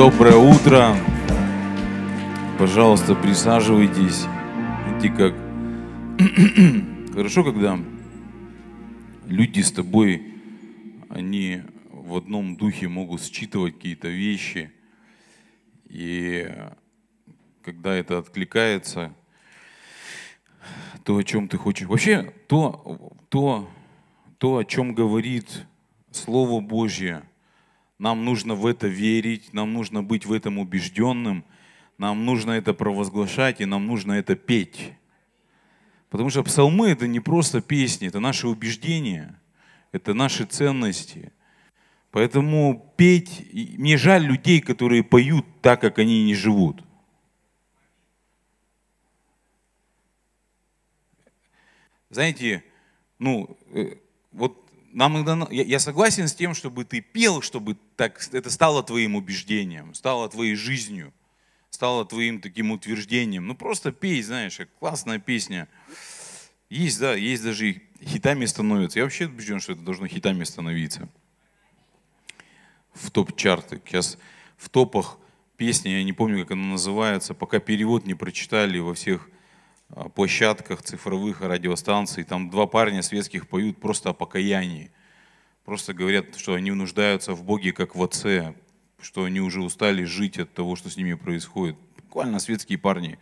Доброе утро. Пожалуйста, присаживайтесь. Знаете, как хорошо, когда люди с тобой, они в одном духе могут считывать какие-то вещи. И когда это откликается, то, о чем ты хочешь. Вообще, то, то, то о чем говорит Слово Божье, нам нужно в это верить, нам нужно быть в этом убежденным, нам нужно это провозглашать и нам нужно это петь. Потому что псалмы это не просто песни, это наши убеждения, это наши ценности. Поэтому петь, мне жаль людей, которые поют так, как они не живут. Знаете, ну, э, вот нам иногда, я, я согласен с тем, чтобы ты пел, чтобы так, это стало твоим убеждением, стало твоей жизнью, стало твоим таким утверждением. Ну просто пей, знаешь, классная песня. Есть, да, есть даже и хитами становятся. Я вообще убежден, что это должно хитами становиться. В топ-чарты. Сейчас в топах песня, я не помню, как она называется, пока перевод не прочитали во всех площадках цифровых радиостанций. Там два парня светских поют просто о покаянии. Просто говорят, что они нуждаются в Боге как в Отце, что они уже устали жить от того, что с ними происходит. Буквально светские парни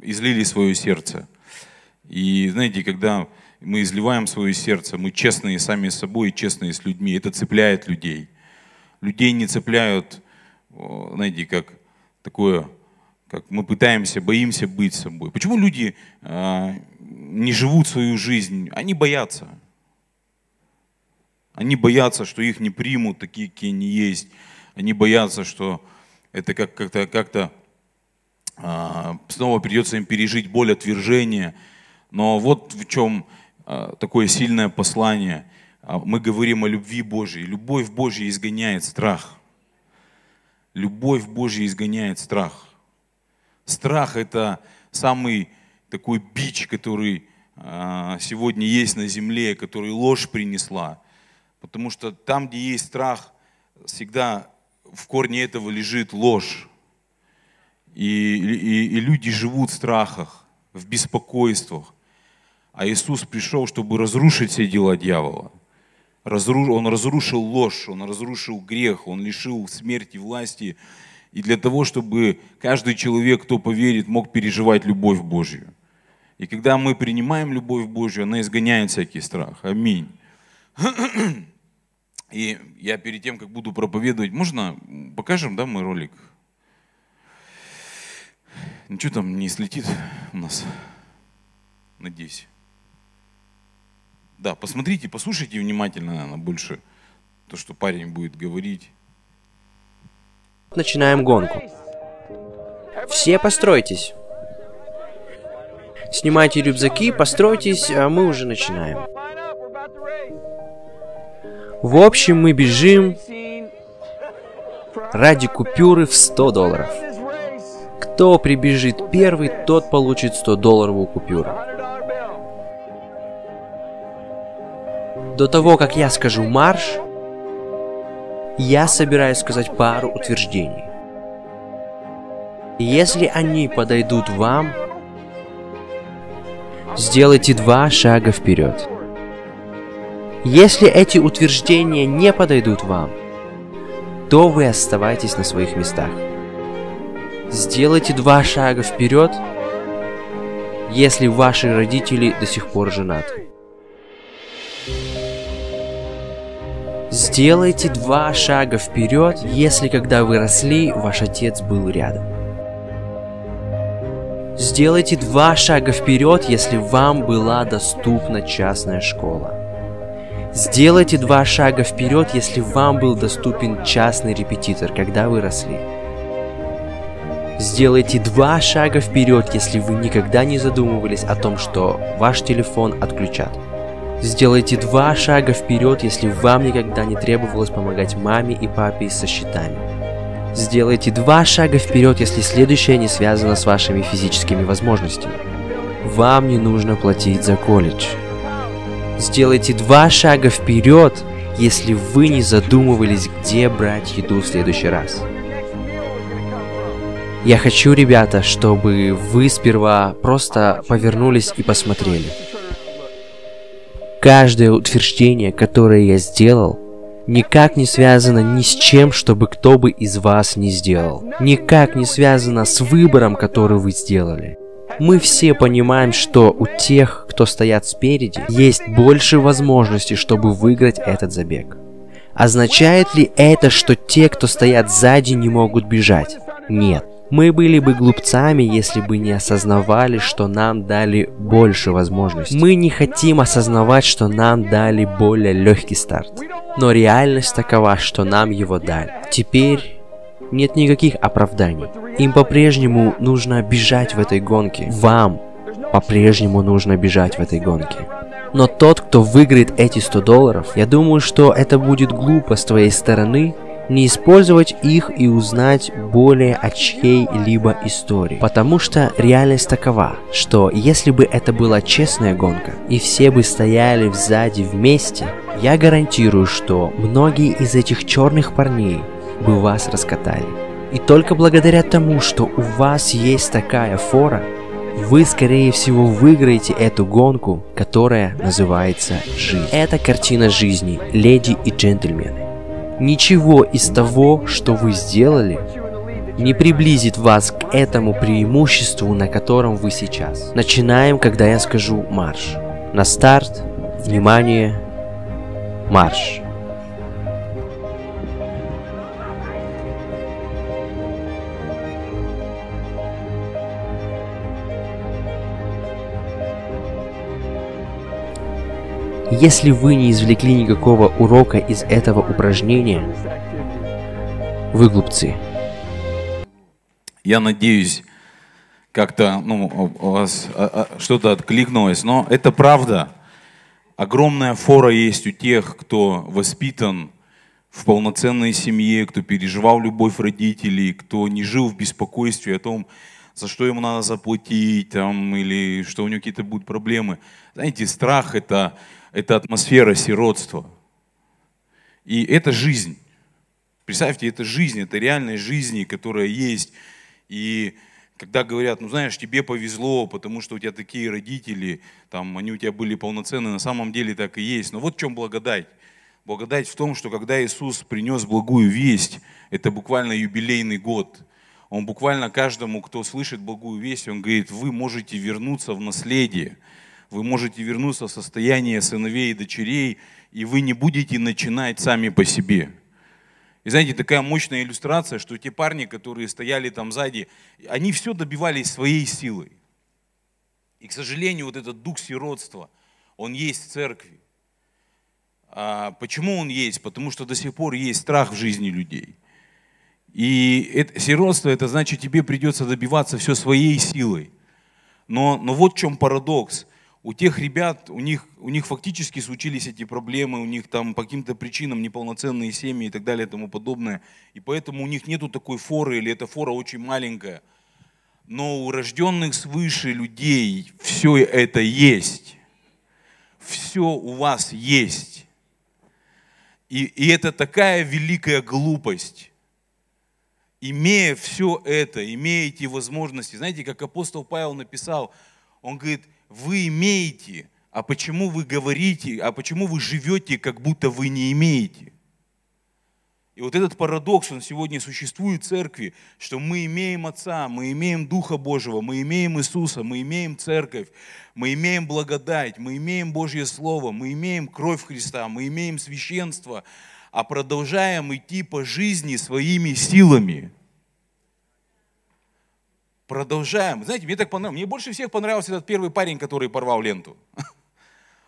излили свое сердце. И знаете, когда мы изливаем свое сердце, мы честные сами с собой честные с людьми, это цепляет людей. Людей не цепляют, знаете, как такое как мы пытаемся, боимся быть собой. Почему люди э, не живут свою жизнь? Они боятся. Они боятся, что их не примут такие, какие они есть. Они боятся, что это как, как-то, как-то э, снова придется им пережить боль отвержения. Но вот в чем э, такое сильное послание. Мы говорим о любви Божьей. Любовь Божья изгоняет страх. Любовь Божья изгоняет страх. Страх – это самый такой бич, который а, сегодня есть на земле, который ложь принесла. Потому что там, где есть страх, всегда в корне этого лежит ложь. И, и, и люди живут в страхах, в беспокойствах. А Иисус пришел, чтобы разрушить все дела дьявола. Он разрушил ложь, он разрушил грех, он лишил смерти власти и для того, чтобы каждый человек, кто поверит, мог переживать любовь Божью. И когда мы принимаем любовь Божью, она изгоняет всякий страх. Аминь. И я перед тем, как буду проповедовать, можно покажем, да, мой ролик? Ничего там не слетит у нас, надеюсь. Да, посмотрите, послушайте внимательно, наверное, больше то, что парень будет говорить. Начинаем гонку. Все постройтесь. Снимайте рюкзаки, постройтесь, а мы уже начинаем. В общем, мы бежим ради купюры в 100 долларов. Кто прибежит первый, тот получит 100 долларовую купюру. До того, как я скажу марш, я собираюсь сказать пару утверждений. Если они подойдут вам, сделайте два шага вперед. Если эти утверждения не подойдут вам, то вы оставайтесь на своих местах. Сделайте два шага вперед, если ваши родители до сих пор женаты. Сделайте два шага вперед, если когда вы росли, ваш отец был рядом. Сделайте два шага вперед, если вам была доступна частная школа. Сделайте два шага вперед, если вам был доступен частный репетитор, когда вы росли. Сделайте два шага вперед, если вы никогда не задумывались о том, что ваш телефон отключат. Сделайте два шага вперед, если вам никогда не требовалось помогать маме и папе со счетами. Сделайте два шага вперед, если следующее не связано с вашими физическими возможностями. Вам не нужно платить за колледж. Сделайте два шага вперед, если вы не задумывались, где брать еду в следующий раз. Я хочу, ребята, чтобы вы сперва просто повернулись и посмотрели. Каждое утверждение, которое я сделал, никак не связано ни с чем, чтобы кто бы из вас не сделал. Никак не связано с выбором, который вы сделали. Мы все понимаем, что у тех, кто стоят спереди, есть больше возможностей, чтобы выиграть этот забег. Означает ли это, что те, кто стоят сзади, не могут бежать? Нет. Мы были бы глупцами, если бы не осознавали, что нам дали больше возможностей. Мы не хотим осознавать, что нам дали более легкий старт. Но реальность такова, что нам его дали. Теперь нет никаких оправданий. Им по-прежнему нужно бежать в этой гонке. Вам по-прежнему нужно бежать в этой гонке. Но тот, кто выиграет эти 100 долларов, я думаю, что это будет глупо с твоей стороны не использовать их и узнать более о чьей-либо истории. Потому что реальность такова, что если бы это была честная гонка, и все бы стояли сзади вместе, я гарантирую, что многие из этих черных парней бы вас раскатали. И только благодаря тому, что у вас есть такая фора, вы, скорее всего, выиграете эту гонку, которая называется «Жизнь». Это картина жизни, леди и джентльмены. Ничего из того, что вы сделали, не приблизит вас к этому преимуществу, на котором вы сейчас. Начинаем, когда я скажу марш. На старт, внимание, марш. Если вы не извлекли никакого урока из этого упражнения, вы глупцы. Я надеюсь, как-то ну, у вас а, а, что-то откликнулось, но это правда. Огромная фора есть у тех, кто воспитан в полноценной семье, кто переживал любовь родителей, кто не жил в беспокойстве о том, за что ему надо заплатить, там, или что у него какие-то будут проблемы. Знаете, страх это это атмосфера сиротства. И это жизнь. Представьте, это жизнь, это реальная жизнь, которая есть. И когда говорят, ну знаешь, тебе повезло, потому что у тебя такие родители, там, они у тебя были полноценные, на самом деле так и есть. Но вот в чем благодать. Благодать в том, что когда Иисус принес благую весть, это буквально юбилейный год. Он буквально каждому, кто слышит благую весть, он говорит, вы можете вернуться в наследие вы можете вернуться в состояние сыновей и дочерей, и вы не будете начинать сами по себе. И знаете, такая мощная иллюстрация, что те парни, которые стояли там сзади, они все добивались своей силой. И, к сожалению, вот этот дух сиротства, он есть в церкви. А почему он есть? Потому что до сих пор есть страх в жизни людей. И это, сиротство, это значит, тебе придется добиваться все своей силой. Но, но вот в чем парадокс у тех ребят, у них, у них фактически случились эти проблемы, у них там по каким-то причинам неполноценные семьи и так далее и тому подобное. И поэтому у них нету такой форы, или эта фора очень маленькая. Но у рожденных свыше людей все это есть. Все у вас есть. И, и это такая великая глупость. Имея все это, имея эти возможности, знаете, как апостол Павел написал, он говорит, вы имеете, а почему вы говорите, а почему вы живете, как будто вы не имеете. И вот этот парадокс, он сегодня существует в церкви, что мы имеем Отца, мы имеем Духа Божьего, мы имеем Иисуса, мы имеем церковь, мы имеем благодать, мы имеем Божье Слово, мы имеем кровь Христа, мы имеем священство, а продолжаем идти по жизни своими силами – Продолжаем. Знаете, мне так понравилось. Мне больше всех понравился этот первый парень, который порвал ленту.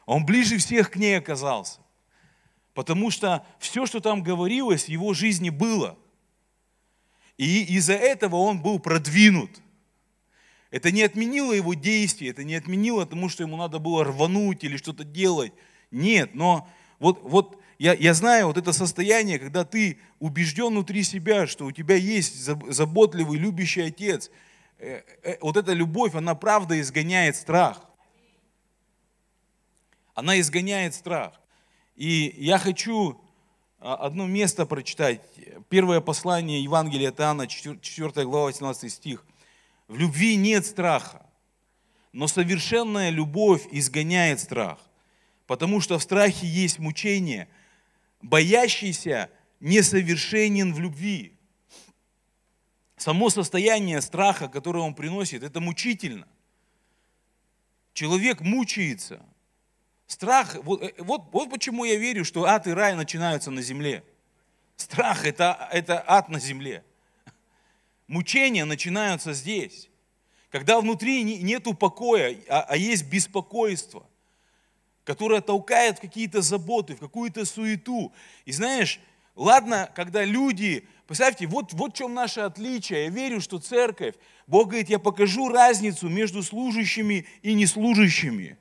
Он ближе всех к ней оказался. Потому что все, что там говорилось, в его жизни было. И из-за этого он был продвинут. Это не отменило его действия, это не отменило тому, что ему надо было рвануть или что-то делать. Нет, но вот, вот я, я знаю вот это состояние, когда ты убежден внутри себя, что у тебя есть заботливый, любящий отец – вот эта любовь, она правда изгоняет страх. Она изгоняет страх. И я хочу а, одно место прочитать. Первое послание Евангелия от Иоанна, 4 глава, 18 стих. В любви нет страха, но совершенная любовь изгоняет страх, потому что в страхе есть мучение. Боящийся несовершенен в любви. Само состояние страха, которое он приносит, это мучительно. Человек мучается. Страх, вот, э, вот, вот почему я верю, что ад и рай начинаются на земле. Страх это, это ад на земле. Мучения начинаются здесь. Когда внутри нету покоя, а, а есть беспокойство, которое толкает в какие-то заботы, в какую-то суету. И знаешь, ладно, когда люди, представьте, вот, вот в чем наше отличие. Я верю, что церковь, Бог говорит, я покажу разницу между служащими и неслужащими.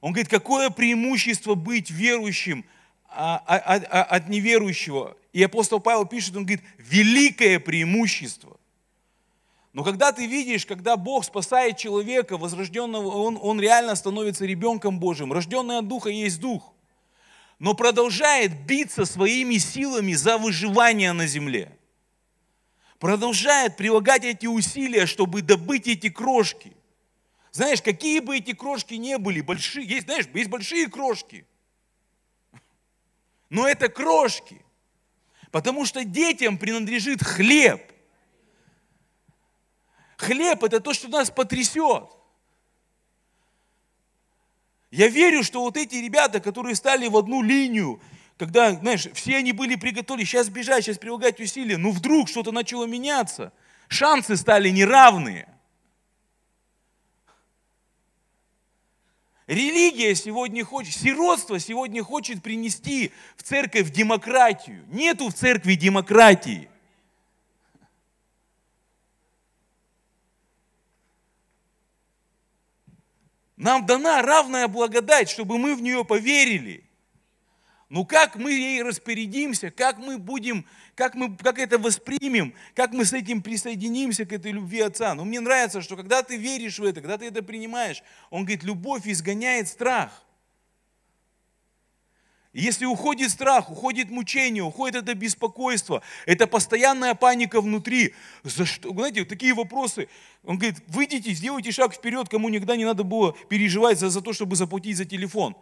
Он говорит, какое преимущество быть верующим а, а, а, от неверующего. И апостол Павел пишет, он говорит, великое преимущество. Но когда ты видишь, когда Бог спасает человека, возрожденного, он, он реально становится ребенком Божьим. Рожденный от Духа есть Дух. Но продолжает биться своими силами за выживание на земле. Продолжает прилагать эти усилия, чтобы добыть эти крошки. Знаешь, какие бы эти крошки не были, большие, есть, знаешь, есть большие крошки. Но это крошки. Потому что детям принадлежит хлеб. Хлеб – это то, что нас потрясет. Я верю, что вот эти ребята, которые стали в одну линию, когда, знаешь, все они были приготовлены, сейчас бежать, сейчас прилагать усилия, но вдруг что-то начало меняться, шансы стали неравные. Религия сегодня хочет, сиротство сегодня хочет принести в церковь демократию. Нету в церкви демократии. Нам дана равная благодать, чтобы мы в нее поверили. Но как мы ей распорядимся, как мы будем, как мы, как это воспримем, как мы с этим присоединимся к этой любви Отца. Но мне нравится, что когда ты веришь в это, когда ты это принимаешь, Он говорит, любовь изгоняет страх. Если уходит страх, уходит мучение, уходит это беспокойство, это постоянная паника внутри. За что? Знаете, такие вопросы. Он говорит, выйдите, сделайте шаг вперед, кому никогда не надо было переживать за, за то, чтобы заплатить за телефон.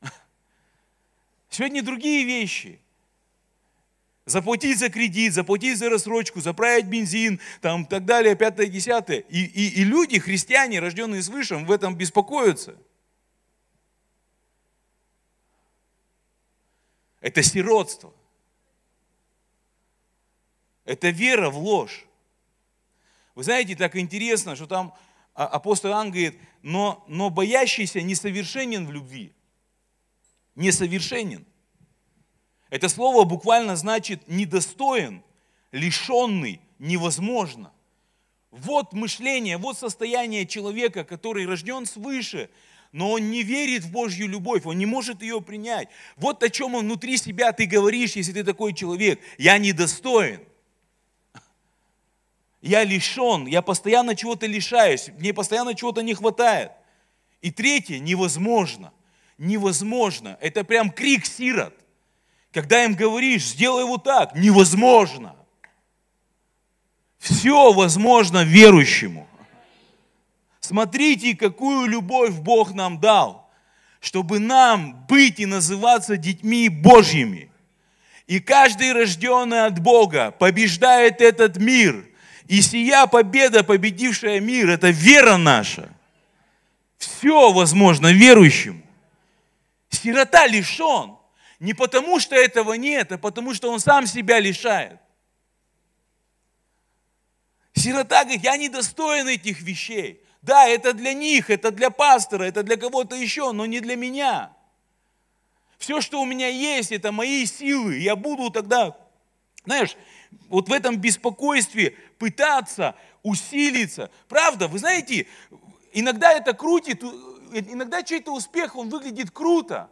Сегодня другие вещи. Заплатить за кредит, заплатить за рассрочку, заправить бензин, там, так далее, пятое, десятое. И, и, и люди, христиане, рожденные свыше, в этом беспокоятся. Это сиротство. Это вера в ложь. Вы знаете, так интересно, что там а, апостол Иоанн говорит, но, но боящийся несовершенен в любви. Несовершенен. Это слово буквально значит недостоин, лишенный, невозможно. Вот мышление, вот состояние человека, который рожден свыше, но он не верит в Божью любовь, он не может ее принять. Вот о чем он внутри себя ты говоришь, если ты такой человек. Я недостоин. Я лишен, я постоянно чего-то лишаюсь, мне постоянно чего-то не хватает. И третье, невозможно. Невозможно. Это прям крик сирот. Когда им говоришь, сделай вот так, невозможно. Все возможно верующему. Смотрите, какую любовь Бог нам дал, чтобы нам быть и называться детьми Божьими. И каждый рожденный от Бога побеждает этот мир. И сия победа, победившая мир, это вера наша. Все возможно верующему. Сирота лишен. Не потому, что этого нет, а потому, что он сам себя лишает. Сирота говорит, я не достоин этих вещей. Да, это для них, это для пастора, это для кого-то еще, но не для меня. Все, что у меня есть, это мои силы. Я буду тогда, знаешь, вот в этом беспокойстве пытаться усилиться. Правда, вы знаете, иногда это крутит, иногда чей-то успех, он выглядит круто.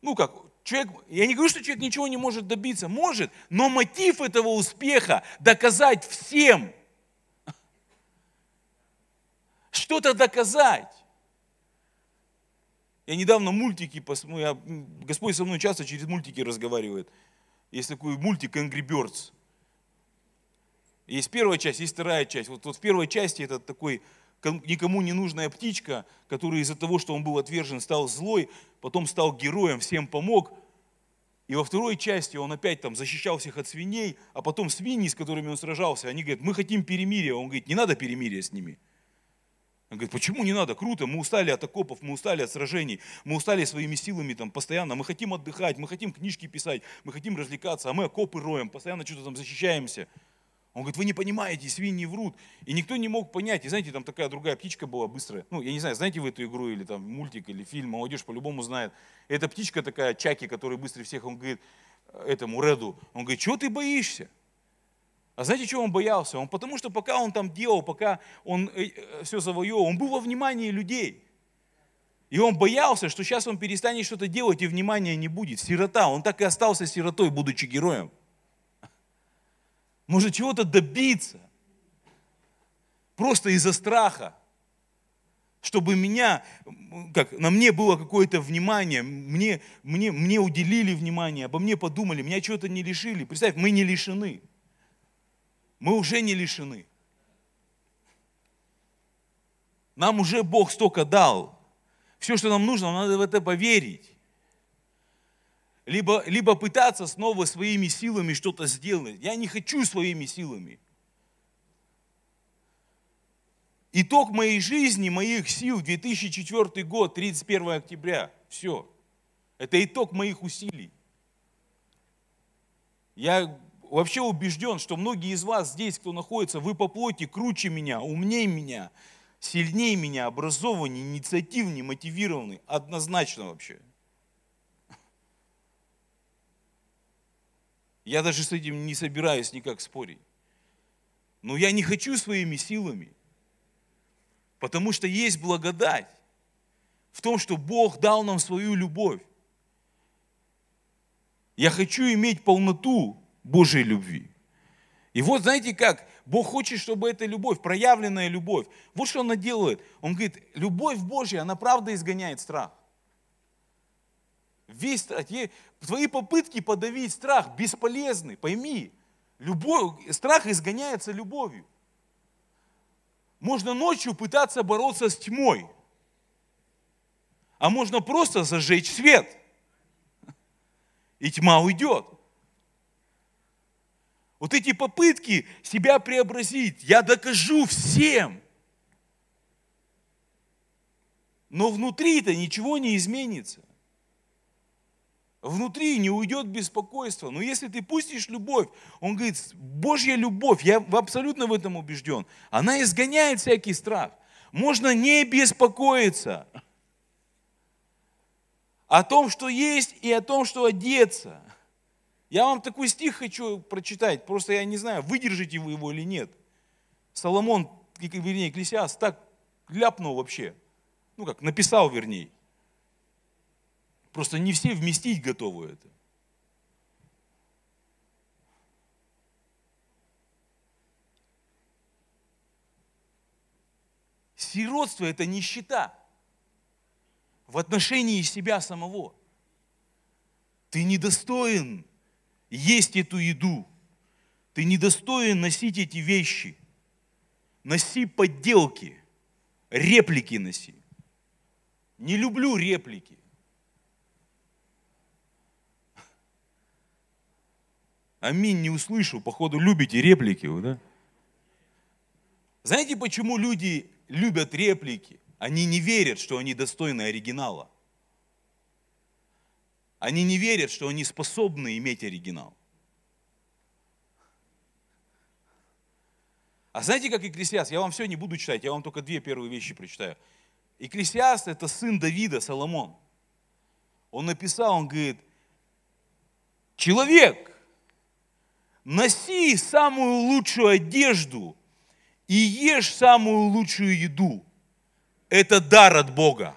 Ну как, человек, я не говорю, что человек ничего не может добиться, может, но мотив этого успеха доказать всем – что-то доказать. Я недавно мультики посмотрел, я, Господь со мной часто через мультики разговаривает. Есть такой мультик Angry Birds. Есть первая часть, есть вторая часть. Вот, вот в первой части это такой никому не нужная птичка, который из-за того, что он был отвержен, стал злой, потом стал героем, всем помог. И во второй части он опять там защищал всех от свиней, а потом свиньи, с которыми он сражался, они говорят, мы хотим перемирия. Он говорит, не надо перемирия с ними. Он говорит, почему не надо? Круто, мы устали от окопов, мы устали от сражений, мы устали своими силами там постоянно, мы хотим отдыхать, мы хотим книжки писать, мы хотим развлекаться, а мы окопы роем, постоянно что-то там защищаемся. Он говорит, вы не понимаете, свиньи врут. И никто не мог понять. И знаете, там такая другая птичка была быстрая. Ну, я не знаю, знаете вы эту игру или там мультик, или фильм, молодежь по-любому знает. Эта птичка такая, Чаки, который быстрее всех, он говорит этому Реду, он говорит, чего ты боишься? А знаете, чего он боялся? Он потому что пока он там делал, пока он э, э, все завоевал, он был во внимании людей. И он боялся, что сейчас он перестанет что-то делать, и внимания не будет. Сирота, он так и остался сиротой, будучи героем. Может чего-то добиться. Просто из-за страха. Чтобы меня, как, на мне было какое-то внимание, мне, мне, мне уделили внимание, обо мне подумали, меня чего-то не лишили. Представь, мы не лишены мы уже не лишены. Нам уже Бог столько дал. Все, что нам нужно, нам надо в это поверить. Либо, либо пытаться снова своими силами что-то сделать. Я не хочу своими силами. Итог моей жизни, моих сил, 2004 год, 31 октября. Все. Это итог моих усилий. Я вообще убежден, что многие из вас здесь, кто находится, вы по плоти круче меня, умнее меня, сильнее меня, образованнее, инициативнее, мотивированный. Однозначно вообще. Я даже с этим не собираюсь никак спорить. Но я не хочу своими силами, потому что есть благодать в том, что Бог дал нам свою любовь. Я хочу иметь полноту Божьей любви. И вот знаете как, Бог хочет, чтобы эта любовь, проявленная любовь, вот что она делает. Он говорит, любовь Божья, она правда изгоняет страх. Весь твои попытки подавить страх бесполезны, пойми. Любовь, страх изгоняется любовью. Можно ночью пытаться бороться с тьмой, а можно просто зажечь свет, и тьма уйдет. Вот эти попытки себя преобразить, я докажу всем. Но внутри-то ничего не изменится. Внутри не уйдет беспокойство. Но если ты пустишь любовь, он говорит, Божья любовь, я абсолютно в этом убежден, она изгоняет всякий страх. Можно не беспокоиться о том, что есть, и о том, что одеться. Я вам такой стих хочу прочитать, просто я не знаю, выдержите вы его или нет. Соломон, вернее, Экклесиас так ляпнул вообще. Ну как, написал вернее. Просто не все вместить готовы это. Сиротство – это нищета в отношении себя самого. Ты недостоин есть эту еду. Ты недостоин носить эти вещи. Носи подделки, реплики носи. Не люблю реплики. Аминь, не услышу. Походу, любите реплики, вы, да? Знаете, почему люди любят реплики? Они не верят, что они достойны оригинала. Они не верят, что они способны иметь оригинал. А знаете, как Экклесиаст? Я вам все не буду читать, я вам только две первые вещи прочитаю. Экклесиаст – это сын Давида, Соломон. Он написал, он говорит, человек, носи самую лучшую одежду и ешь самую лучшую еду. Это дар от Бога.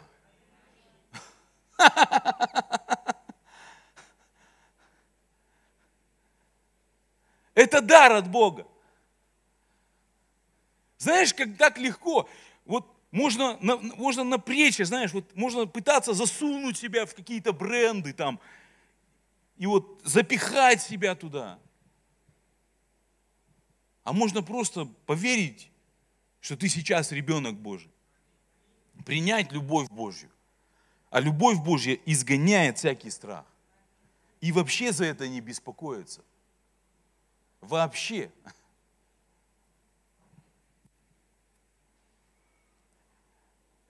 Это дар от Бога. Знаешь, как так легко. Вот можно, можно напрячься, знаешь, вот можно пытаться засунуть себя в какие-то бренды там. и вот запихать себя туда. А можно просто поверить, что ты сейчас ребенок Божий. Принять любовь Божью. А любовь Божья изгоняет всякий страх. И вообще за это не беспокоиться. Вообще.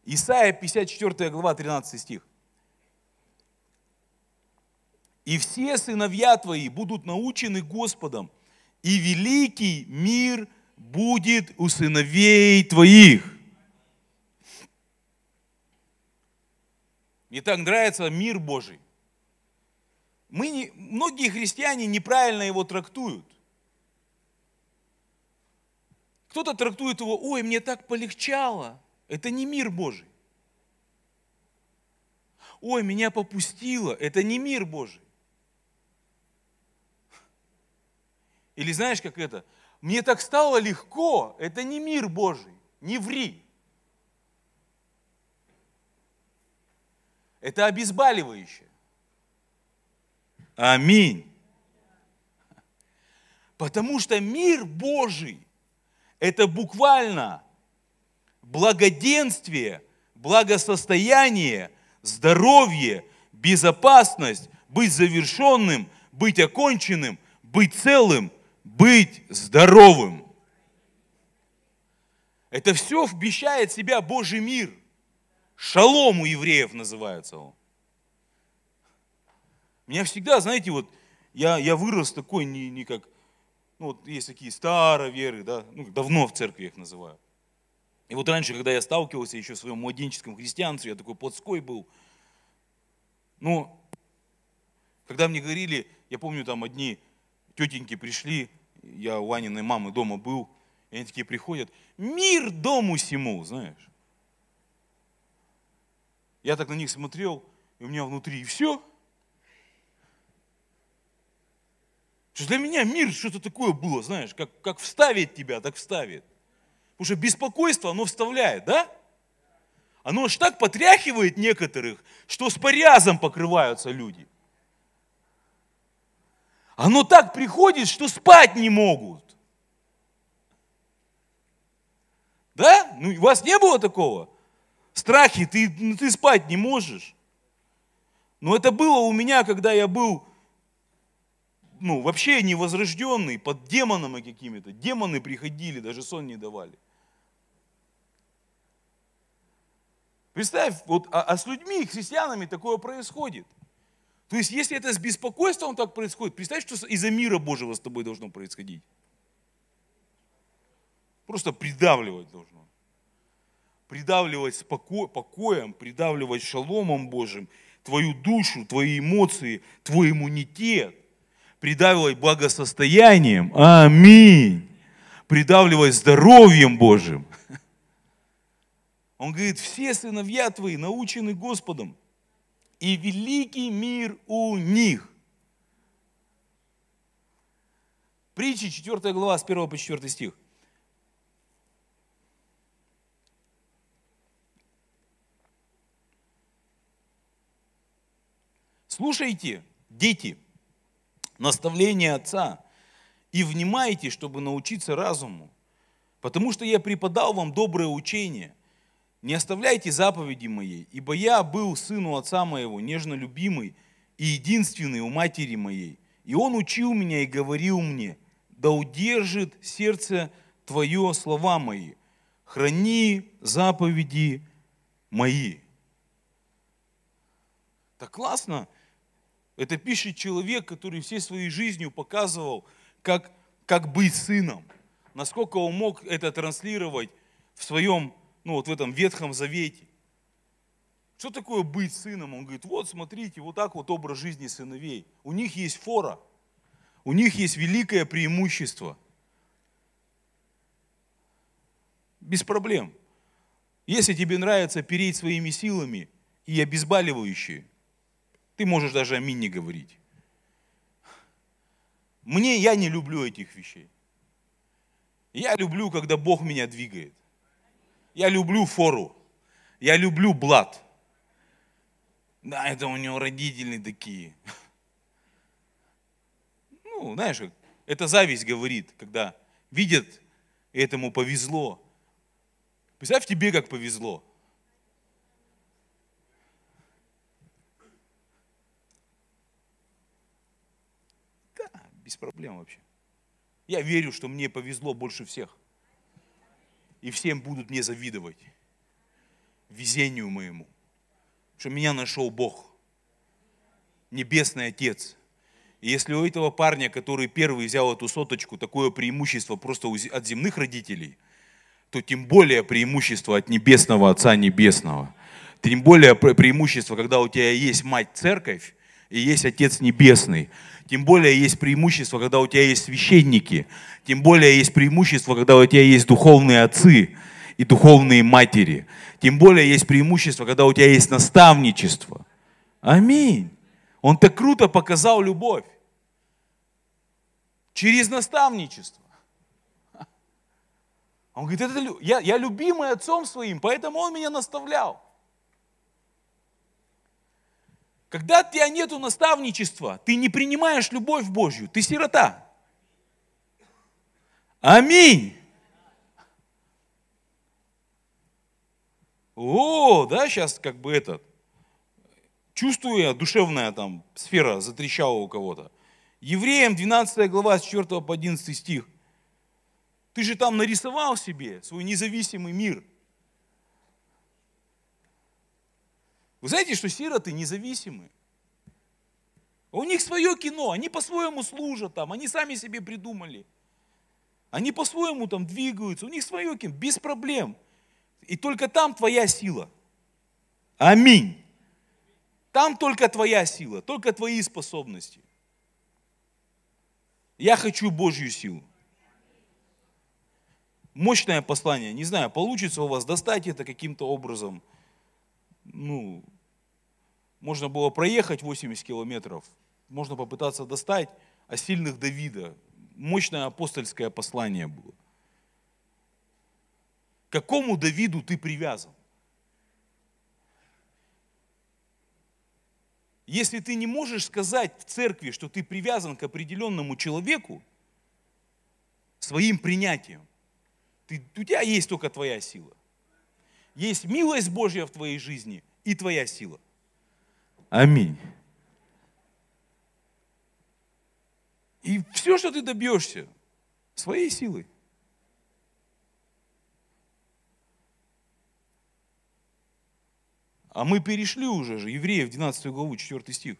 Исайя 54 глава 13 стих. И все сыновья твои будут научены Господом, и великий мир будет у сыновей твоих. Мне так нравится мир Божий. Мы не, многие христиане неправильно его трактуют. Кто-то трактует его, ой, мне так полегчало. Это не мир Божий. Ой, меня попустило. Это не мир Божий. Или знаешь, как это? Мне так стало легко. Это не мир Божий. Не ври. Это обезболивающее. Аминь. Потому что мир Божий – это буквально благоденствие, благосостояние, здоровье, безопасность, быть завершенным, быть оконченным, быть целым, быть здоровым. Это все вмещает в себя Божий мир. Шалом у евреев называется он. Меня всегда, знаете, вот я, я вырос такой, не, не как, ну вот есть такие староверы, да, ну давно в церкви их называю. И вот раньше, когда я сталкивался еще в своем младенческом христианстве, я такой плотской был. Но когда мне говорили, я помню, там одни тетеньки пришли, я у Аниной мамы дома был, и они такие приходят, мир дому всему, знаешь. Я так на них смотрел, и у меня внутри, и все. Что для меня мир что-то такое было, знаешь, как, как вставить тебя, так вставит. Потому что беспокойство, оно вставляет, да? Оно аж так потряхивает некоторых, что с порязом покрываются люди. Оно так приходит, что спать не могут. Да? Ну, у вас не было такого? Страхи, ты, ну, ты спать не можешь. Но это было у меня, когда я был ну, вообще невозрожденный, под демонами какими-то. Демоны приходили, даже сон не давали. Представь, вот, а, а с людьми, христианами такое происходит. То есть, если это с беспокойством так происходит, представь, что из-за мира Божьего с тобой должно происходить. Просто придавливать должно. Придавливать споко, покоем, придавливать шаломом Божьим твою душу, твои эмоции, твой иммунитет. Придавливать благосостоянием. Аминь. Придавливать здоровьем Божьим. Он говорит, все сыновья твои научены Господом, и великий мир у них. Притчи, 4 глава, с 1 по 4 стих. Слушайте, дети, наставление отца, и внимайте, чтобы научиться разуму, потому что я преподал вам доброе учение – не оставляйте заповеди моей, ибо я был сыну отца моего, нежно любимый и единственный у матери моей. И он учил меня и говорил мне, да удержит сердце твое слова мои, храни заповеди мои. Так классно. Это пишет человек, который всей своей жизнью показывал, как, как быть сыном. Насколько он мог это транслировать в своем ну вот в этом Ветхом Завете. Что такое быть сыном? Он говорит, вот смотрите, вот так вот образ жизни сыновей. У них есть фора, у них есть великое преимущество. Без проблем. Если тебе нравится переть своими силами и обезболивающие, ты можешь даже аминь не говорить. Мне, я не люблю этих вещей. Я люблю, когда Бог меня двигает. Я люблю фору. Я люблю блат. Да, это у него родители такие. ну, знаешь, это зависть говорит, когда видят, этому повезло. Представь тебе, как повезло. Да, без проблем вообще. Я верю, что мне повезло больше всех. И всем будут мне завидовать. Везению моему. Что меня нашел Бог. Небесный Отец. И если у этого парня, который первый взял эту соточку, такое преимущество просто от земных родителей, то тем более преимущество от небесного Отца Небесного. Тем более преимущество, когда у тебя есть мать церковь и есть Отец Небесный. Тем более есть преимущество, когда у тебя есть священники. Тем более есть преимущество, когда у тебя есть духовные отцы и духовные матери. Тем более есть преимущество, когда у тебя есть наставничество. Аминь. Он так круто показал любовь. Через наставничество. Он говорит, это, я, я любимый отцом своим, поэтому он меня наставлял. Когда тебя нету наставничества, ты не принимаешь любовь Божью, ты сирота. Аминь. О, да, сейчас как бы этот, чувствую я, душевная там сфера затрещала у кого-то. Евреям 12 глава с 4 по 11 стих. Ты же там нарисовал себе свой независимый мир. Вы знаете, что сироты независимы? У них свое кино, они по-своему служат там, они сами себе придумали. Они по-своему там двигаются, у них свое кино, без проблем. И только там твоя сила. Аминь. Там только твоя сила, только твои способности. Я хочу Божью силу. Мощное послание. Не знаю, получится у вас, достать это каким-то образом. Ну, можно было проехать 80 километров, можно попытаться достать о сильных Давида. Мощное апостольское послание было. К какому Давиду ты привязан? Если ты не можешь сказать в церкви, что ты привязан к определенному человеку своим принятием, ты, у тебя есть только твоя сила. Есть милость Божья в твоей жизни и твоя сила. Аминь. И все, что ты добьешься, своей силой. А мы перешли уже же, Евреев, 12 главу, 4 стих.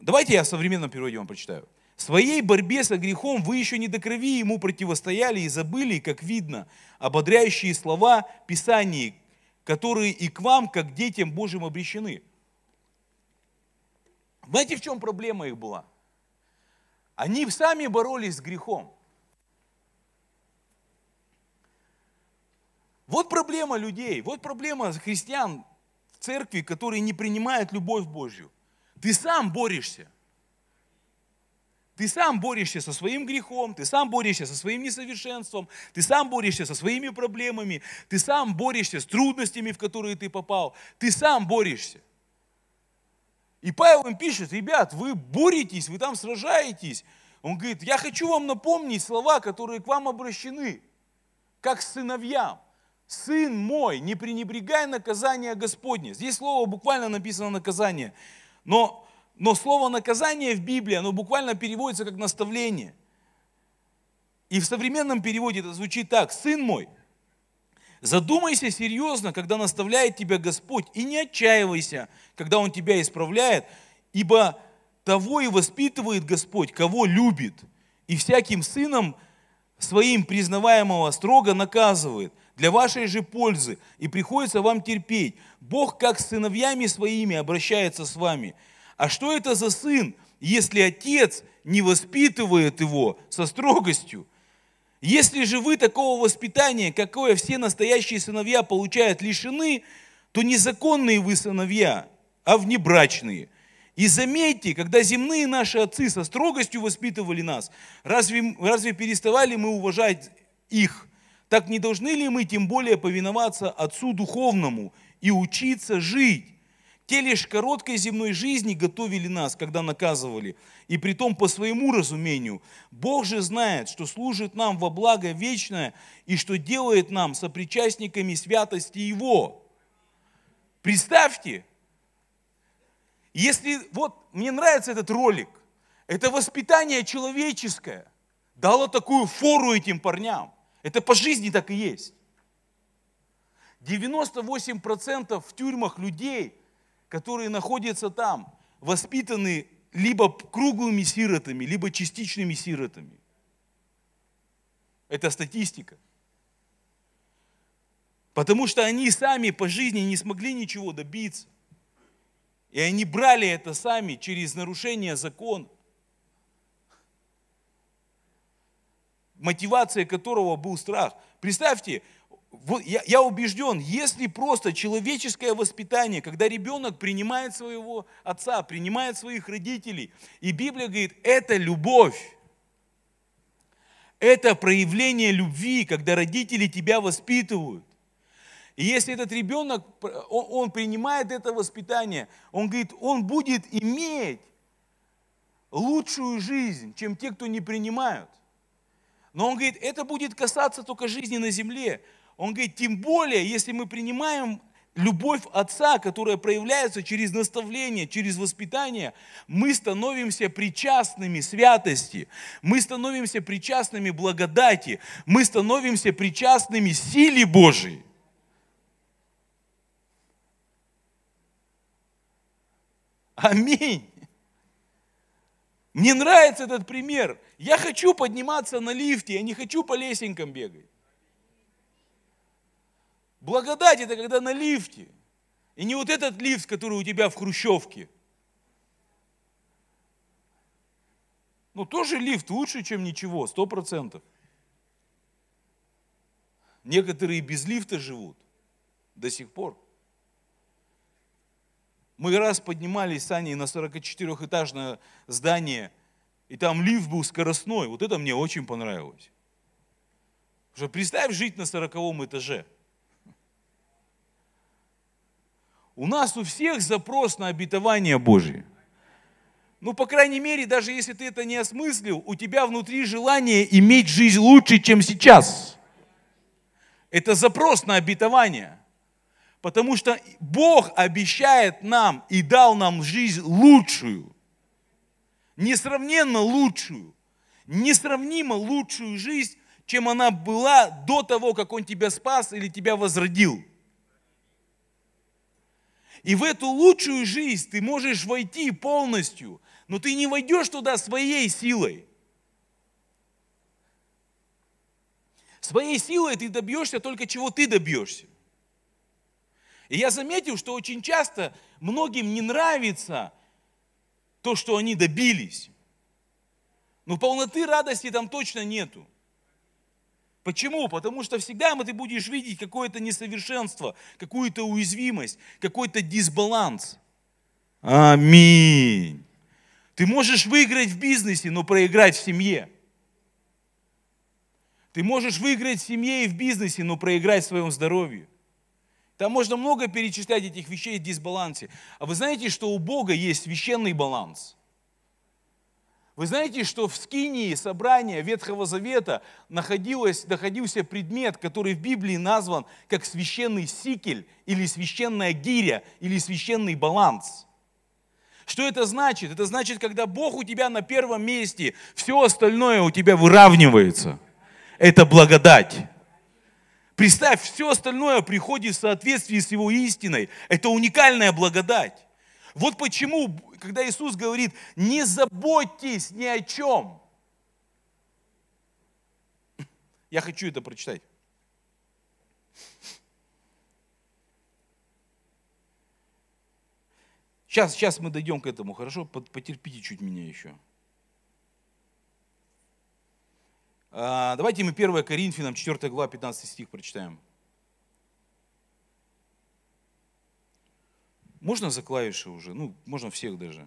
Давайте я в современном переводе вам прочитаю. В своей борьбе со грехом вы еще не до крови ему противостояли и забыли, как видно, ободряющие слова Писаний, которые и к вам, как детям Божьим, обречены. Знаете, в чем проблема их была? Они сами боролись с грехом. Вот проблема людей, вот проблема христиан в церкви, которые не принимают любовь Божью. Ты сам борешься. Ты сам борешься со своим грехом, ты сам борешься со своим несовершенством, ты сам борешься со своими проблемами, ты сам борешься с трудностями, в которые ты попал, ты сам борешься. И Павел им пишет, ребят, вы боретесь, вы там сражаетесь. Он говорит, я хочу вам напомнить слова, которые к вам обращены, как сыновьям. Сын мой, не пренебрегай наказание Господне. Здесь слово буквально написано наказание. Но, но слово наказание в Библии, оно буквально переводится как наставление. И в современном переводе это звучит так. Сын мой, задумайся серьезно, когда наставляет тебя Господь, и не отчаивайся, когда Он тебя исправляет, ибо того и воспитывает Господь, кого любит, и всяким сыном своим признаваемого строго наказывает для вашей же пользы, и приходится вам терпеть. Бог как с сыновьями своими обращается с вами. А что это за сын, если отец не воспитывает его со строгостью? Если же вы такого воспитания, какое все настоящие сыновья получают, лишены, то незаконные вы сыновья, а внебрачные. И заметьте, когда земные наши отцы со строгостью воспитывали нас, разве, разве переставали мы уважать их? так не должны ли мы тем более повиноваться Отцу Духовному и учиться жить? Те лишь короткой земной жизни готовили нас, когда наказывали, и при том по своему разумению. Бог же знает, что служит нам во благо вечное и что делает нам сопричастниками святости Его. Представьте, если, вот, мне нравится этот ролик, это воспитание человеческое дало такую фору этим парням. Это по жизни так и есть. 98% в тюрьмах людей, которые находятся там, воспитаны либо круглыми сиротами, либо частичными сиротами. Это статистика. Потому что они сами по жизни не смогли ничего добиться. И они брали это сами через нарушение закона. Мотивация которого был страх. Представьте, я, я убежден, если просто человеческое воспитание, когда ребенок принимает своего отца, принимает своих родителей, и Библия говорит, это любовь, это проявление любви, когда родители тебя воспитывают. И если этот ребенок, он, он принимает это воспитание, он говорит, он будет иметь лучшую жизнь, чем те, кто не принимают. Но он говорит, это будет касаться только жизни на земле. Он говорит, тем более, если мы принимаем любовь Отца, которая проявляется через наставление, через воспитание, мы становимся причастными святости, мы становимся причастными благодати, мы становимся причастными силе Божией. Аминь. Мне нравится этот пример. Я хочу подниматься на лифте, я не хочу по лесенкам бегать. Благодать это когда на лифте. И не вот этот лифт, который у тебя в хрущевке. Ну, тоже лифт лучше, чем ничего, сто процентов. Некоторые без лифта живут до сих пор. Мы раз поднимались с Аней на 44-этажное здание, и там лифт был скоростной. Вот это мне очень понравилось. Потому представь жить на 40 этаже. У нас у всех запрос на обетование Божие. Ну, по крайней мере, даже если ты это не осмыслил, у тебя внутри желание иметь жизнь лучше, чем сейчас. Это запрос на обетование. Потому что Бог обещает нам и дал нам жизнь лучшую. Несравненно лучшую. Несравнимо лучшую жизнь, чем она была до того, как Он тебя спас или тебя возродил. И в эту лучшую жизнь ты можешь войти полностью, но ты не войдешь туда своей силой. Своей силой ты добьешься только чего ты добьешься. И я заметил, что очень часто многим не нравится то, что они добились. Но полноты радости там точно нету. Почему? Потому что всегда ты будешь видеть какое-то несовершенство, какую-то уязвимость, какой-то дисбаланс. Аминь. Ты можешь выиграть в бизнесе, но проиграть в семье. Ты можешь выиграть в семье и в бизнесе, но проиграть в своем здоровье. Там можно много перечислять этих вещей в дисбалансе. А вы знаете, что у Бога есть священный баланс? Вы знаете, что в скинии собрания Ветхого Завета находилось, находился предмет, который в Библии назван как священный сикель, или священная гиря, или священный баланс. Что это значит? Это значит, когда Бог у тебя на первом месте, все остальное у тебя выравнивается. Это благодать. Представь, все остальное приходит в соответствии с его истиной. Это уникальная благодать. Вот почему, когда Иисус говорит, не заботьтесь ни о чем. Я хочу это прочитать. Сейчас, сейчас мы дойдем к этому, хорошо? Потерпите чуть меня еще. А, давайте мы 1 Коринфянам 4 глава 15 стих прочитаем. Можно за клавиши уже? Ну, можно всех даже.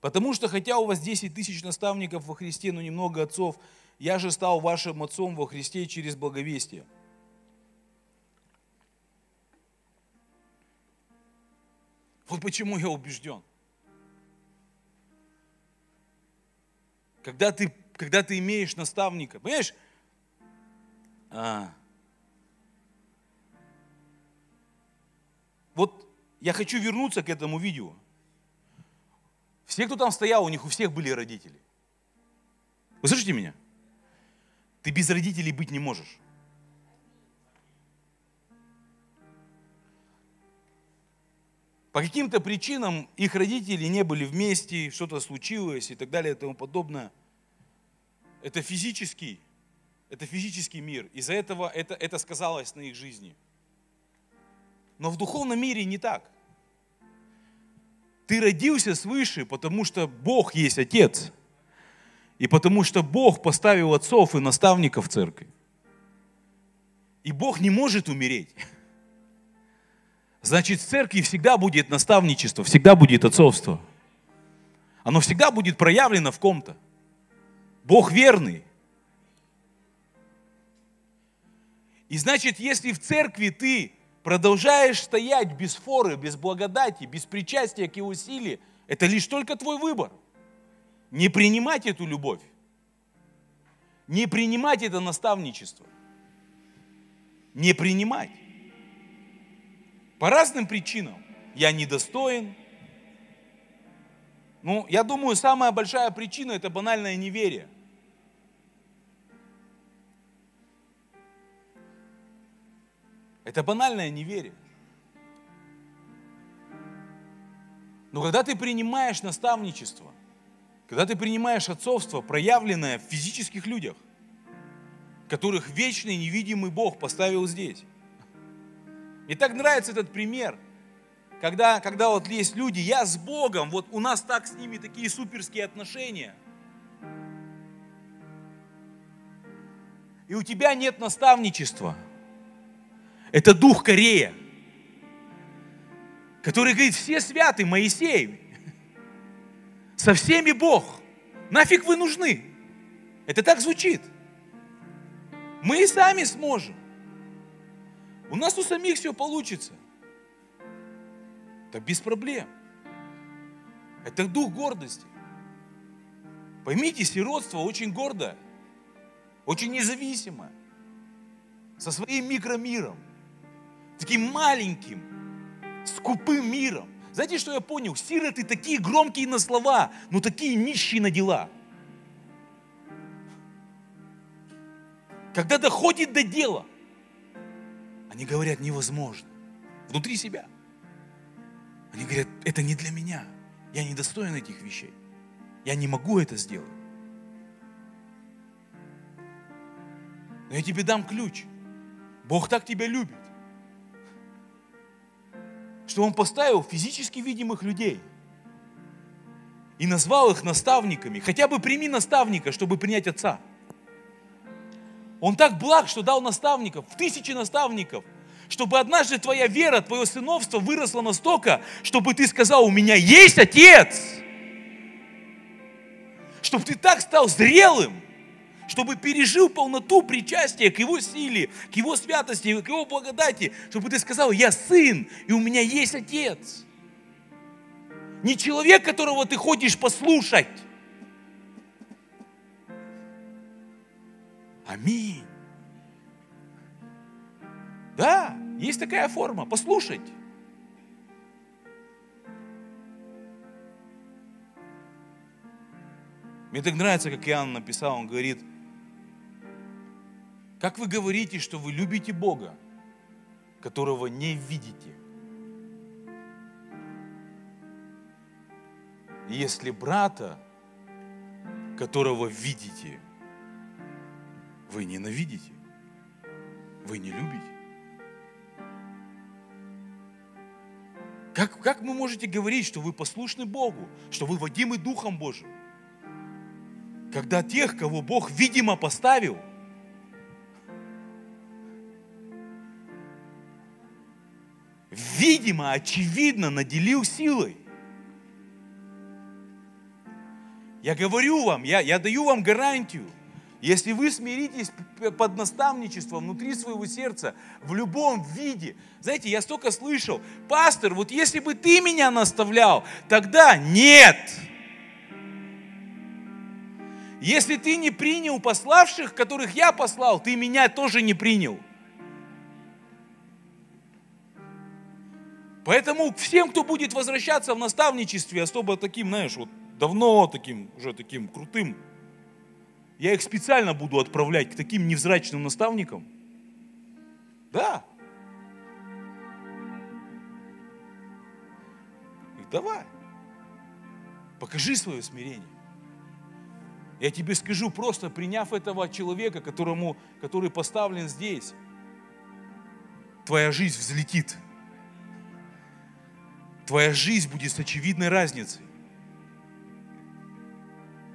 Потому что, хотя у вас 10 тысяч наставников во Христе, но немного отцов, я же стал вашим отцом во Христе через благовестие. Вот почему я убежден. Когда ты, когда ты имеешь наставника, понимаешь? А, вот я хочу вернуться к этому видео. Все, кто там стоял, у них у всех были родители. Вы слышите меня? Ты без родителей быть не можешь. По каким-то причинам их родители не были вместе, что-то случилось и так далее и тому подобное. Это физический, это физический мир. Из-за этого это, это сказалось на их жизни. Но в духовном мире не так. Ты родился свыше, потому что Бог есть Отец. И потому что Бог поставил отцов и наставников в церкви. И Бог не может умереть. Значит, в церкви всегда будет наставничество, всегда будет отцовство. Оно всегда будет проявлено в ком-то. Бог верный. И значит, если в церкви ты продолжаешь стоять без форы, без благодати, без причастия к его силе, это лишь только твой выбор. Не принимать эту любовь. Не принимать это наставничество. Не принимать. По разным причинам. Я недостоин. Ну, я думаю, самая большая причина – это банальное неверие. Это банальное неверие. Но когда ты принимаешь наставничество, когда ты принимаешь отцовство, проявленное в физических людях, которых вечный невидимый Бог поставил здесь, мне так нравится этот пример, когда, когда вот есть люди, я с Богом, вот у нас так с ними такие суперские отношения. И у тебя нет наставничества. Это дух Корея, который говорит, все святы, Моисей, со всеми Бог, нафиг вы нужны. Это так звучит. Мы и сами сможем. У нас у самих все получится. Так без проблем. Это дух гордости. Поймите, сиротство очень гордое, очень независимое, со своим микромиром, таким маленьким, скупым миром. Знаете, что я понял? Сироты такие громкие на слова, но такие нищие на дела. Когда доходит до дела, они говорят невозможно. Внутри себя. Они говорят, это не для меня. Я не достоин этих вещей. Я не могу это сделать. Но я тебе дам ключ. Бог так тебя любит, что Он поставил физически видимых людей и назвал их наставниками. Хотя бы прими наставника, чтобы принять отца. Он так благ, что дал наставников, в тысячи наставников, чтобы однажды твоя вера, твое сыновство выросло настолько, чтобы ты сказал, у меня есть отец. Чтобы ты так стал зрелым, чтобы пережил полноту причастия к Его силе, к Его святости, к Его благодати, чтобы ты сказал, я сын, и у меня есть отец. Не человек, которого ты ходишь послушать, Аминь. Да, есть такая форма. Послушать. Мне так нравится, как Иоанн написал, он говорит, как вы говорите, что вы любите Бога, которого не видите? Если брата, которого видите, вы ненавидите, вы не любите. Как, как вы можете говорить, что вы послушны Богу, что вы водимы Духом Божьим? Когда тех, кого Бог, видимо, поставил, видимо, очевидно наделил силой. Я говорю вам, я, я даю вам гарантию. Если вы смиритесь под наставничеством внутри своего сердца, в любом виде. Знаете, я столько слышал, пастор, вот если бы ты меня наставлял, тогда нет. Если ты не принял пославших, которых я послал, ты меня тоже не принял. Поэтому всем, кто будет возвращаться в наставничестве, особо таким, знаешь, вот давно таким, уже таким крутым, я их специально буду отправлять к таким невзрачным наставникам. Да. Давай. Покажи свое смирение. Я тебе скажу, просто приняв этого человека, которому, который поставлен здесь, твоя жизнь взлетит. Твоя жизнь будет с очевидной разницей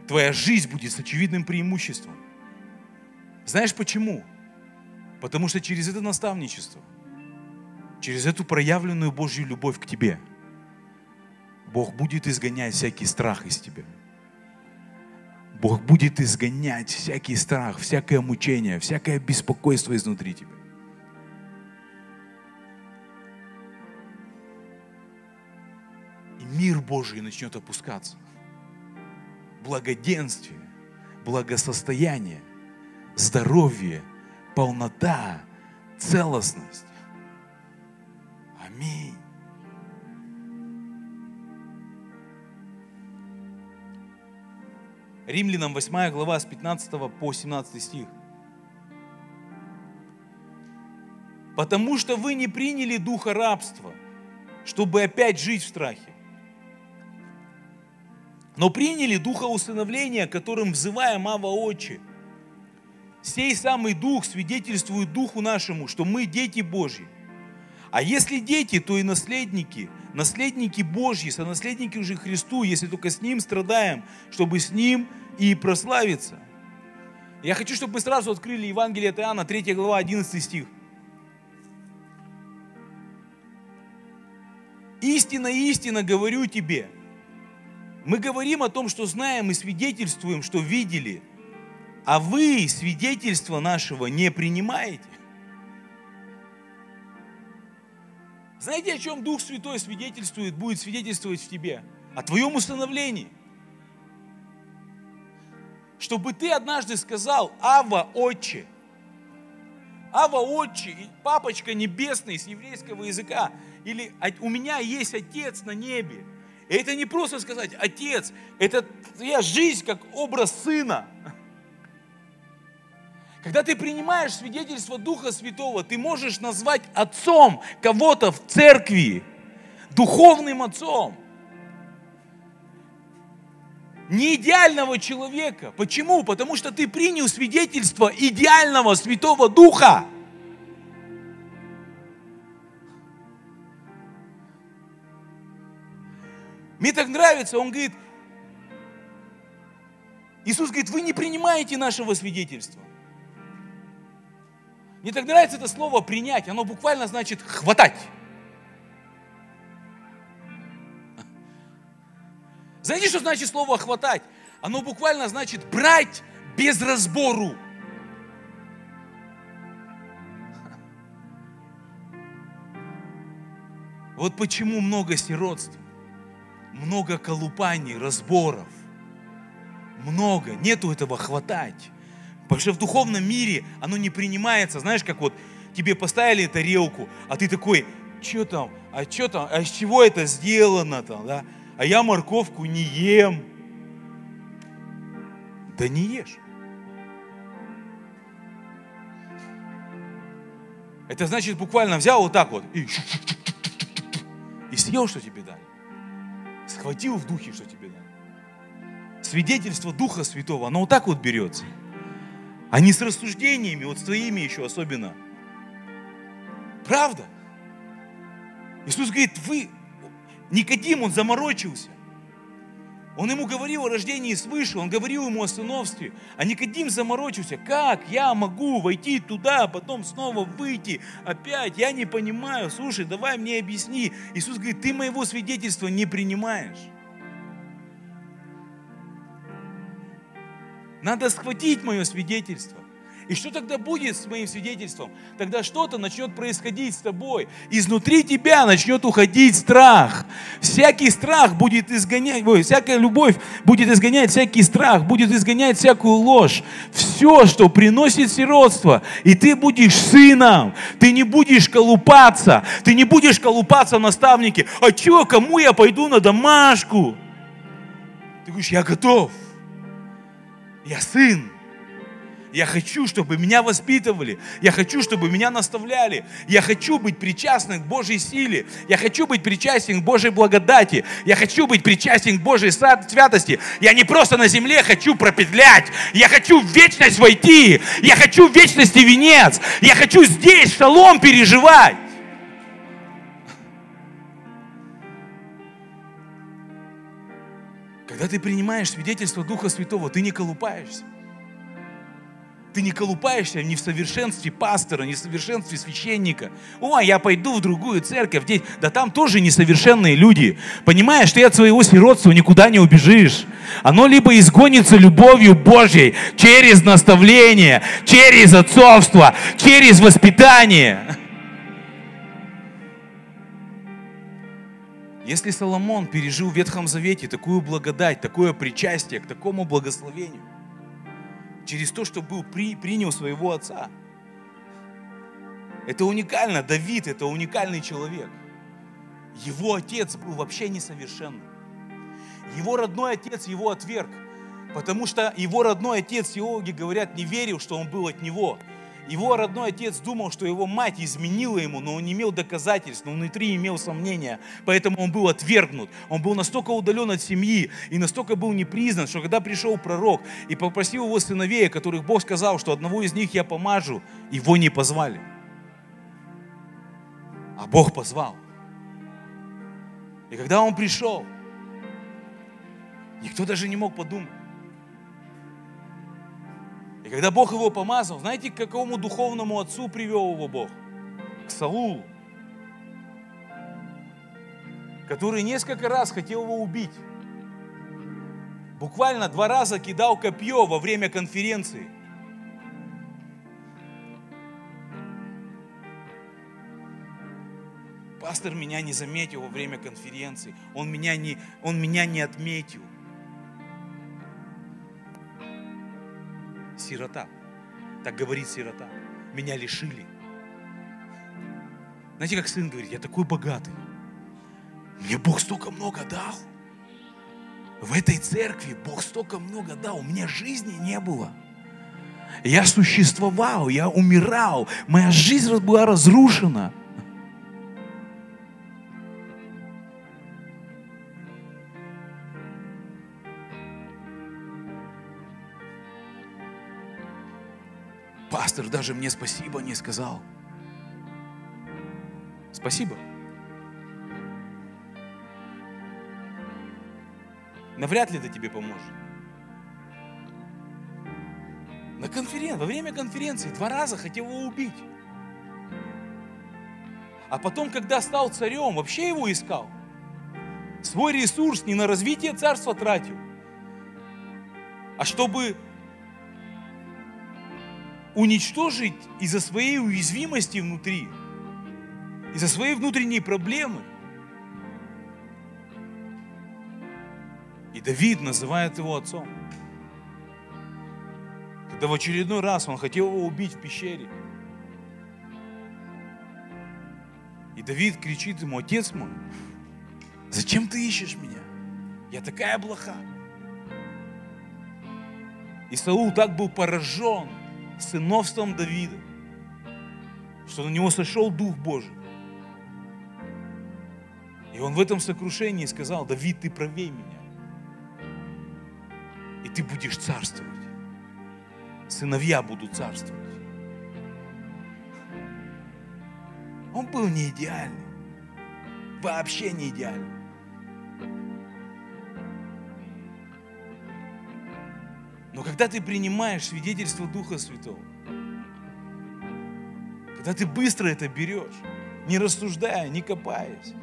твоя жизнь будет с очевидным преимуществом. Знаешь почему? Потому что через это наставничество, через эту проявленную Божью любовь к тебе, Бог будет изгонять всякий страх из тебя. Бог будет изгонять всякий страх, всякое мучение, всякое беспокойство изнутри тебя. И мир Божий начнет опускаться благоденствие, благосостояние, здоровье, полнота, целостность. Аминь. Римлянам 8 глава с 15 по 17 стих. Потому что вы не приняли духа рабства, чтобы опять жить в страхе но приняли духа усыновления, которым взываем Ава Отче. Сей самый дух свидетельствует духу нашему, что мы дети Божьи. А если дети, то и наследники, наследники Божьи, сонаследники уже Христу, если только с Ним страдаем, чтобы с Ним и прославиться. Я хочу, чтобы мы сразу открыли Евангелие от Иоанна, 3 глава, 11 стих. Истина, истина говорю тебе, мы говорим о том, что знаем и свидетельствуем, что видели, а вы свидетельства нашего не принимаете. Знаете, о чем Дух Святой свидетельствует, будет свидетельствовать в тебе? О твоем установлении. Чтобы ты однажды сказал, Ава, Отче, Ава, Отче, Папочка Небесный с еврейского языка, или у меня есть Отец на небе, и это не просто сказать, отец, это твоя жизнь как образ сына. Когда ты принимаешь свидетельство Духа Святого, ты можешь назвать отцом кого-то в церкви, духовным отцом. Не идеального человека. Почему? Потому что ты принял свидетельство идеального Святого Духа. Мне так нравится, он говорит, Иисус говорит, вы не принимаете нашего свидетельства. Мне так нравится это слово принять, оно буквально значит хватать. Знаете, что значит слово хватать? Оно буквально значит брать без разбору. Вот почему много сиротств много колупаний, разборов. Много. Нету этого хватать. Потому что в духовном мире оно не принимается. Знаешь, как вот тебе поставили тарелку, а ты такой, что там, а что там, а из чего это сделано там, да? А я морковку не ем. Да не ешь. Это значит буквально взял вот так вот и, и съел, что тебе дали схватил в духе, что тебе надо. Свидетельство Духа Святого, оно вот так вот берется. А не с рассуждениями, вот с твоими еще особенно. Правда? Иисус говорит, вы, Никодим, он заморочился. Он ему говорил о рождении свыше, он говорил ему о сыновстве. А Никодим заморочился. Как я могу войти туда, а потом снова выйти опять? Я не понимаю. Слушай, давай мне объясни. Иисус говорит, ты моего свидетельства не принимаешь. Надо схватить мое свидетельство. И что тогда будет с моим свидетельством? Тогда что-то начнет происходить с тобой. Изнутри тебя начнет уходить страх. Всякий страх будет изгонять, ой, всякая любовь будет изгонять всякий страх, будет изгонять всякую ложь. Все, что приносит сиротство. И ты будешь сыном. Ты не будешь колупаться. Ты не будешь колупаться в наставнике. А что, кому я пойду на домашку? Ты говоришь, я готов. Я сын. Я хочу, чтобы меня воспитывали. Я хочу, чтобы меня наставляли. Я хочу быть причастным к Божьей силе. Я хочу быть причастен к Божьей благодати. Я хочу быть причастен к Божьей святости. Я не просто на земле хочу пропетлять. Я хочу в вечность войти. Я хочу в вечности венец. Я хочу здесь шалом переживать. Когда ты принимаешь свидетельство Духа Святого, ты не колупаешься. Ты не колупаешься ни в совершенстве пастора, ни в совершенстве священника. О, я пойду в другую церковь, да там тоже несовершенные люди. Понимаешь, ты от своего сиротства никуда не убежишь. Оно либо изгонится любовью Божьей через наставление, через отцовство, через воспитание. Если Соломон пережил в Ветхом Завете такую благодать, такое причастие к такому благословению, через то, что был при, принял своего отца. Это уникально. Давид – это уникальный человек. Его отец был вообще несовершенным. Его родной отец его отверг, потому что его родной отец, теологи говорят, не верил, что он был от него – его родной отец думал, что его мать изменила ему, но он не имел доказательств, но внутри имел сомнения. Поэтому он был отвергнут. Он был настолько удален от семьи и настолько был непризнан, что когда пришел пророк и попросил его сыновей, которых Бог сказал, что одного из них я помажу, его не позвали. А Бог позвал. И когда он пришел, никто даже не мог подумать. И когда Бог его помазал, знаете, к какому духовному отцу привел его Бог? К Саулу, который несколько раз хотел его убить. Буквально два раза кидал копье во время конференции. Пастор меня не заметил во время конференции. Он меня не, он меня не отметил. Сирота. Так говорит сирота. Меня лишили. Знаете, как сын говорит, я такой богатый. Мне Бог столько много дал. В этой церкви Бог столько много дал. У меня жизни не было. Я существовал, я умирал. Моя жизнь была разрушена. Пастор даже мне спасибо не сказал. Спасибо. Навряд ли это тебе поможет. На конференции, во время конференции два раза хотел его убить. А потом, когда стал царем, вообще его искал. Свой ресурс не на развитие царства тратил, а чтобы уничтожить из-за своей уязвимости внутри, из-за своей внутренней проблемы. И Давид называет его отцом. Когда в очередной раз он хотел его убить в пещере. И Давид кричит ему, отец мой, зачем ты ищешь меня? Я такая блоха. И Саул так был поражен, сыновством Давида, что на него сошел Дух Божий. И он в этом сокрушении сказал, Давид, ты правей меня. И ты будешь царствовать. Сыновья будут царствовать. Он был не идеальный. Вообще не идеальный. когда ты принимаешь свидетельство Духа Святого, когда ты быстро это берешь, не рассуждая, не копаясь.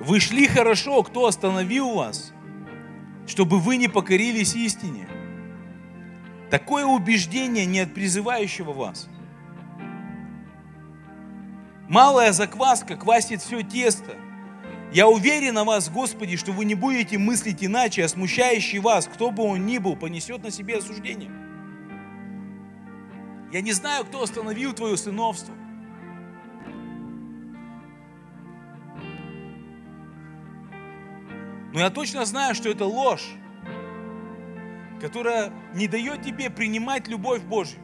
Вы шли хорошо, кто остановил вас, чтобы вы не покорились истине? Такое убеждение не от призывающего вас – Малая закваска квасит все тесто. Я уверен на вас, Господи, что вы не будете мыслить иначе, а смущающий вас, кто бы он ни был, понесет на себе осуждение. Я не знаю, кто остановил твое сыновство. Но я точно знаю, что это ложь, которая не дает тебе принимать любовь Божью.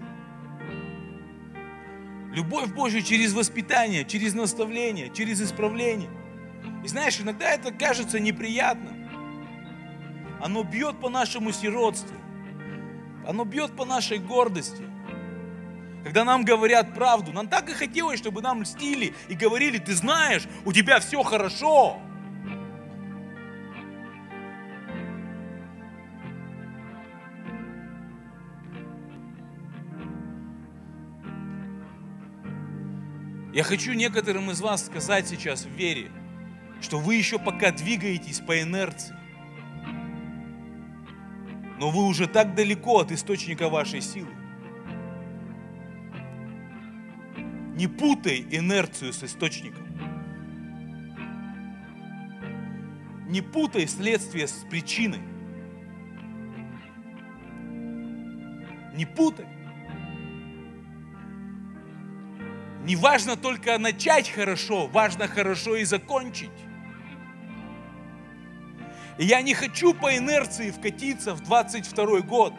Любовь Божью через воспитание, через наставление, через исправление. И знаешь, иногда это кажется неприятным. Оно бьет по нашему сиротству. Оно бьет по нашей гордости. Когда нам говорят правду, нам так и хотелось, чтобы нам льстили и говорили, ты знаешь, у тебя все хорошо. Я хочу некоторым из вас сказать сейчас в вере, что вы еще пока двигаетесь по инерции. Но вы уже так далеко от источника вашей силы. Не путай инерцию с источником. Не путай следствие с причиной. Не путай. Не важно только начать хорошо, важно хорошо и закончить. И я не хочу по инерции вкатиться в 22 год.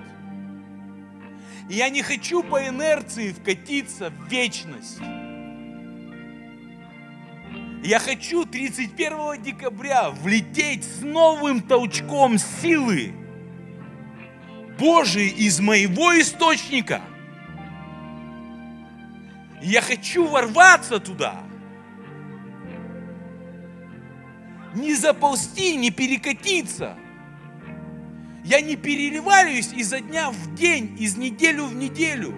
И я не хочу по инерции вкатиться в вечность. Я хочу 31 декабря влететь с новым толчком силы Божией из моего источника – я хочу ворваться туда. Не заползти, не перекатиться. Я не переливаюсь изо дня в день, из неделю в неделю.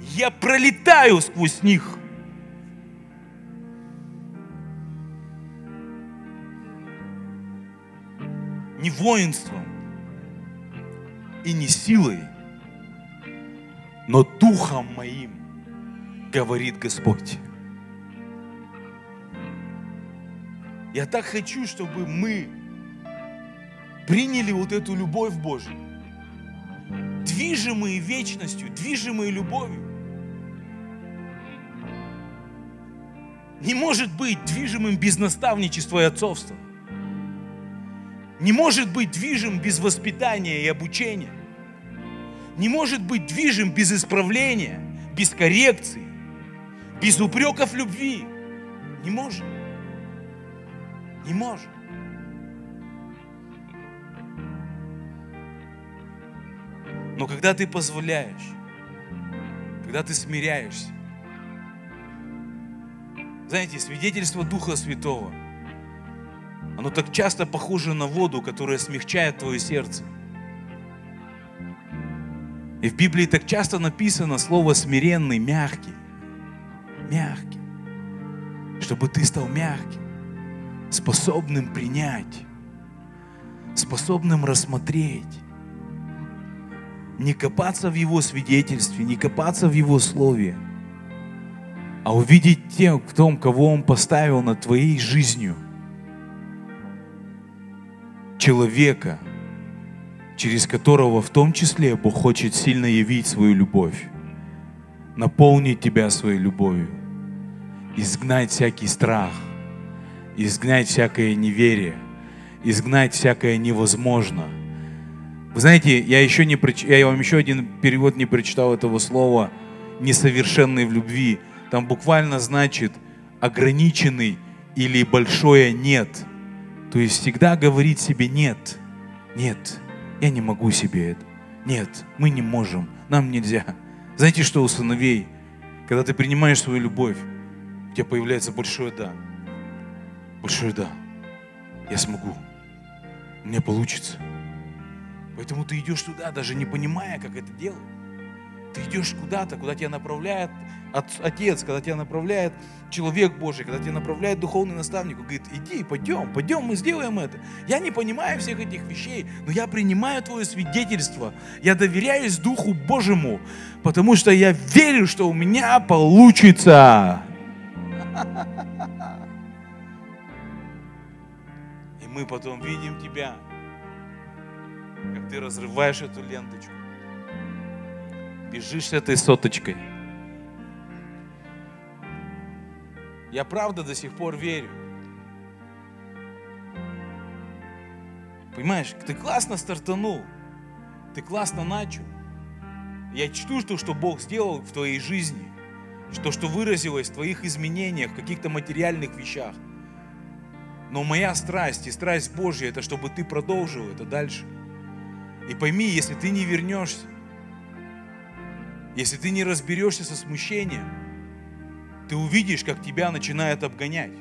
Я пролетаю сквозь них. Не воинством и не силой, но духом моим говорит Господь. Я так хочу, чтобы мы приняли вот эту любовь Божию, движимые вечностью, движимые любовью. Не может быть движимым без наставничества и отцовства. Не может быть движим без воспитания и обучения. Не может быть движим без исправления, без коррекции без упреков любви. Не может. Не может. Но когда ты позволяешь, когда ты смиряешься, знаете, свидетельство Духа Святого, оно так часто похоже на воду, которая смягчает твое сердце. И в Библии так часто написано слово смиренный, мягкий мягким, чтобы ты стал мягким, способным принять, способным рассмотреть, не копаться в Его свидетельстве, не копаться в Его слове, а увидеть тем, в том, кого Он поставил над твоей жизнью. Человека, через которого в том числе Бог хочет сильно явить свою любовь, наполнить тебя своей любовью изгнать всякий страх, изгнать всякое неверие, изгнать всякое невозможно. Вы знаете, я, еще не, я вам еще один перевод не прочитал этого слова «несовершенный в любви». Там буквально значит ограниченный или большое «нет». То есть всегда говорить себе «нет», «нет, я не могу себе это», «нет, мы не можем, нам нельзя». Знаете, что у сыновей, когда ты принимаешь свою любовь, у тебя появляется большое «да». Большое «да». Я смогу. У меня получится. Поэтому ты идешь туда, даже не понимая, как это делать. Ты идешь куда-то, куда тебя направляет Отец, когда тебя направляет человек Божий, когда тебя направляет духовный наставник, он говорит, иди, пойдем, пойдем, мы сделаем это. Я не понимаю всех этих вещей, но я принимаю твое свидетельство. Я доверяюсь Духу Божьему, потому что я верю, что у меня получится. И мы потом видим тебя, как ты разрываешь эту ленточку, бежишь с этой соточкой – Я правда до сих пор верю. Понимаешь, ты классно стартанул, ты классно начал. Я чту то, что Бог сделал в твоей жизни, то, что выразилось в твоих изменениях, в каких-то материальных вещах. Но моя страсть и страсть Божья, это чтобы ты продолжил это дальше. И пойми, если ты не вернешься, если ты не разберешься со смущением, ты увидишь, как тебя начинает обгонять.